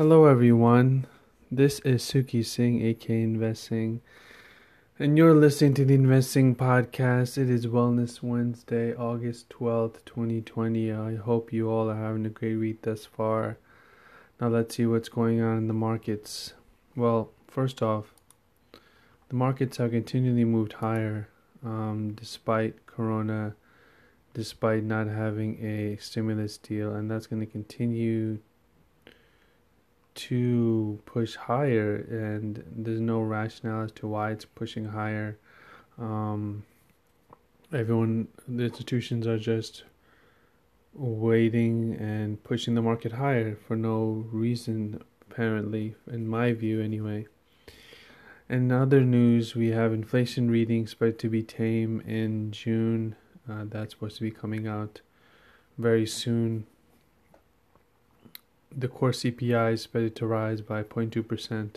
Hello, everyone. This is Suki Singh, aka Investing, and you're listening to the Investing Podcast. It is Wellness Wednesday, August 12th, 2020. I hope you all are having a great week thus far. Now, let's see what's going on in the markets. Well, first off, the markets have continually moved higher um, despite Corona, despite not having a stimulus deal, and that's going to continue to push higher, and there's no rationale as to why it's pushing higher. Um, everyone, the institutions are just waiting and pushing the market higher for no reason, apparently, in my view, anyway. In other news, we have inflation readings expected to be tame in June. Uh, that's supposed to be coming out very soon the core CPI is expected to rise by 0.2%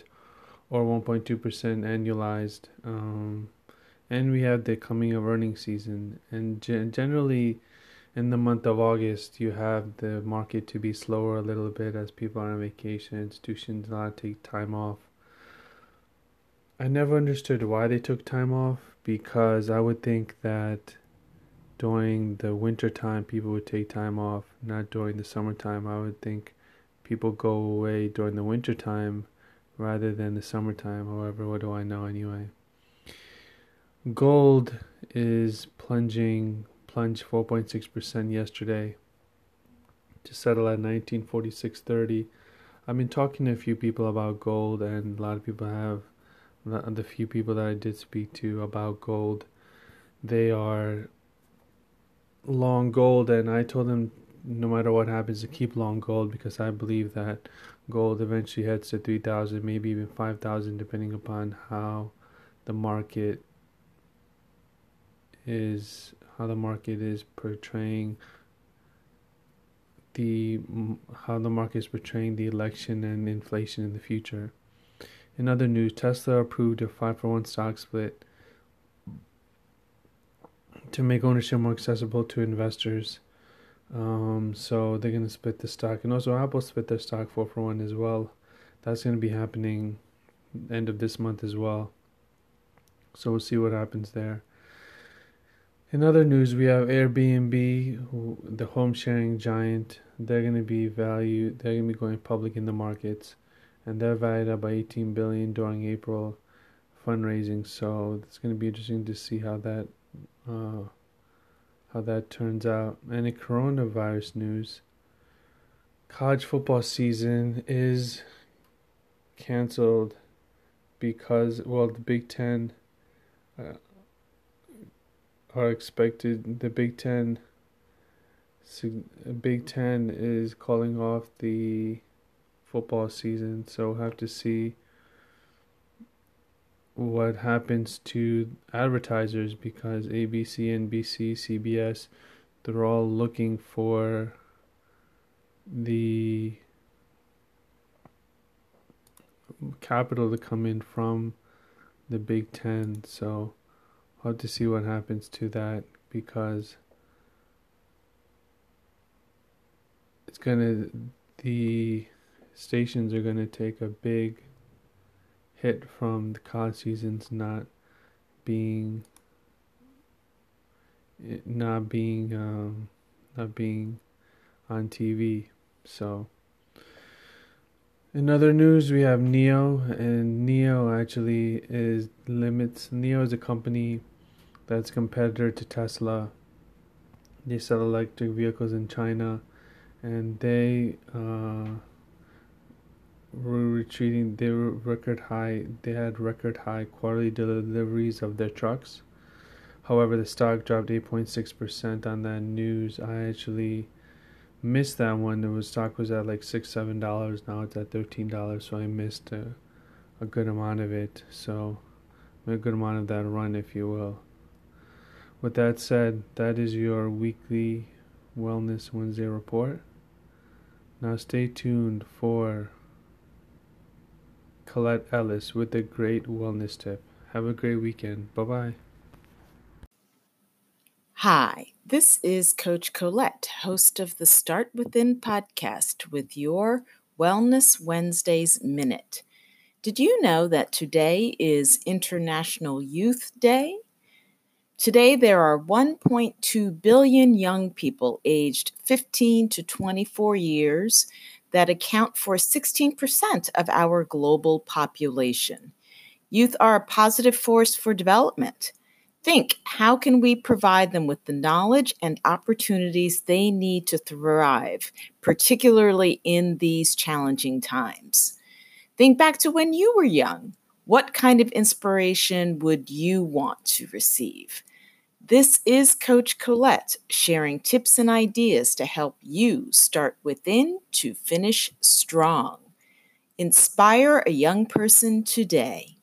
or 1.2% annualized. Um, and we have the coming of earnings season. And ge- generally, in the month of August, you have the market to be slower a little bit as people are on vacation, institutions not take time off. I never understood why they took time off because I would think that during the winter time people would take time off, not during the summertime. I would think people go away during the winter time rather than the summertime. However, what do I know anyway? Gold is plunging, plunged 4.6% yesterday to settle at 1946.30. I've been talking to a few people about gold, and a lot of people have. The few people that I did speak to about gold, they are long gold, and I told them no matter what happens to keep long gold because I believe that gold eventually heads to 3000 maybe even 5000 depending upon how the market is how the market is portraying the how the market is portraying the election and inflation in the future. In other news, Tesla approved a 5 for 1 stock split to make ownership more accessible to investors. Um, so they're gonna split the stock, and also Apple split their stock four for one as well. That's gonna be happening end of this month as well. So we'll see what happens there. In other news, we have Airbnb, the home sharing giant. They're gonna be valued. They're gonna be going public in the markets, and they're valued at by 18 billion during April fundraising. So it's gonna be interesting to see how that. Uh, how that turns out. And in coronavirus news, college football season is canceled because, well, the Big Ten uh, are expected, the Big Ten. Big Ten is calling off the football season, so we'll have to see what happens to advertisers because ABC, NBC, CBS, they're all looking for the capital to come in from the Big Ten. So I'll have to see what happens to that because it's gonna the stations are gonna take a big hit from the college seasons not being not being um, not being on TV. So in other news, we have NIO, and NIO actually is limits. NIO is a company that's competitor to Tesla. They sell electric vehicles in China, and they uh, were retreating. They were record high. They had record high quarterly deliveries of their trucks. However, the stock dropped 8.6% on that news. I actually missed that one. The stock was at like six, seven dollars. Now it's at thirteen dollars. So I missed a, a good amount of it. So a good amount of that run, if you will. With that said, that is your weekly Wellness Wednesday report. Now stay tuned for Colette Ellis with a great wellness tip. Have a great weekend. Bye bye. Hi, this is Coach Colette, host of the Start Within podcast with your Wellness Wednesdays Minute. Did you know that today is International Youth Day? Today, there are 1.2 billion young people aged 15 to 24 years that account for 16% of our global population. Youth are a positive force for development. Think how can we provide them with the knowledge and opportunities they need to thrive, particularly in these challenging times? Think back to when you were young. What kind of inspiration would you want to receive? This is Coach Colette sharing tips and ideas to help you start within to finish strong. Inspire a young person today.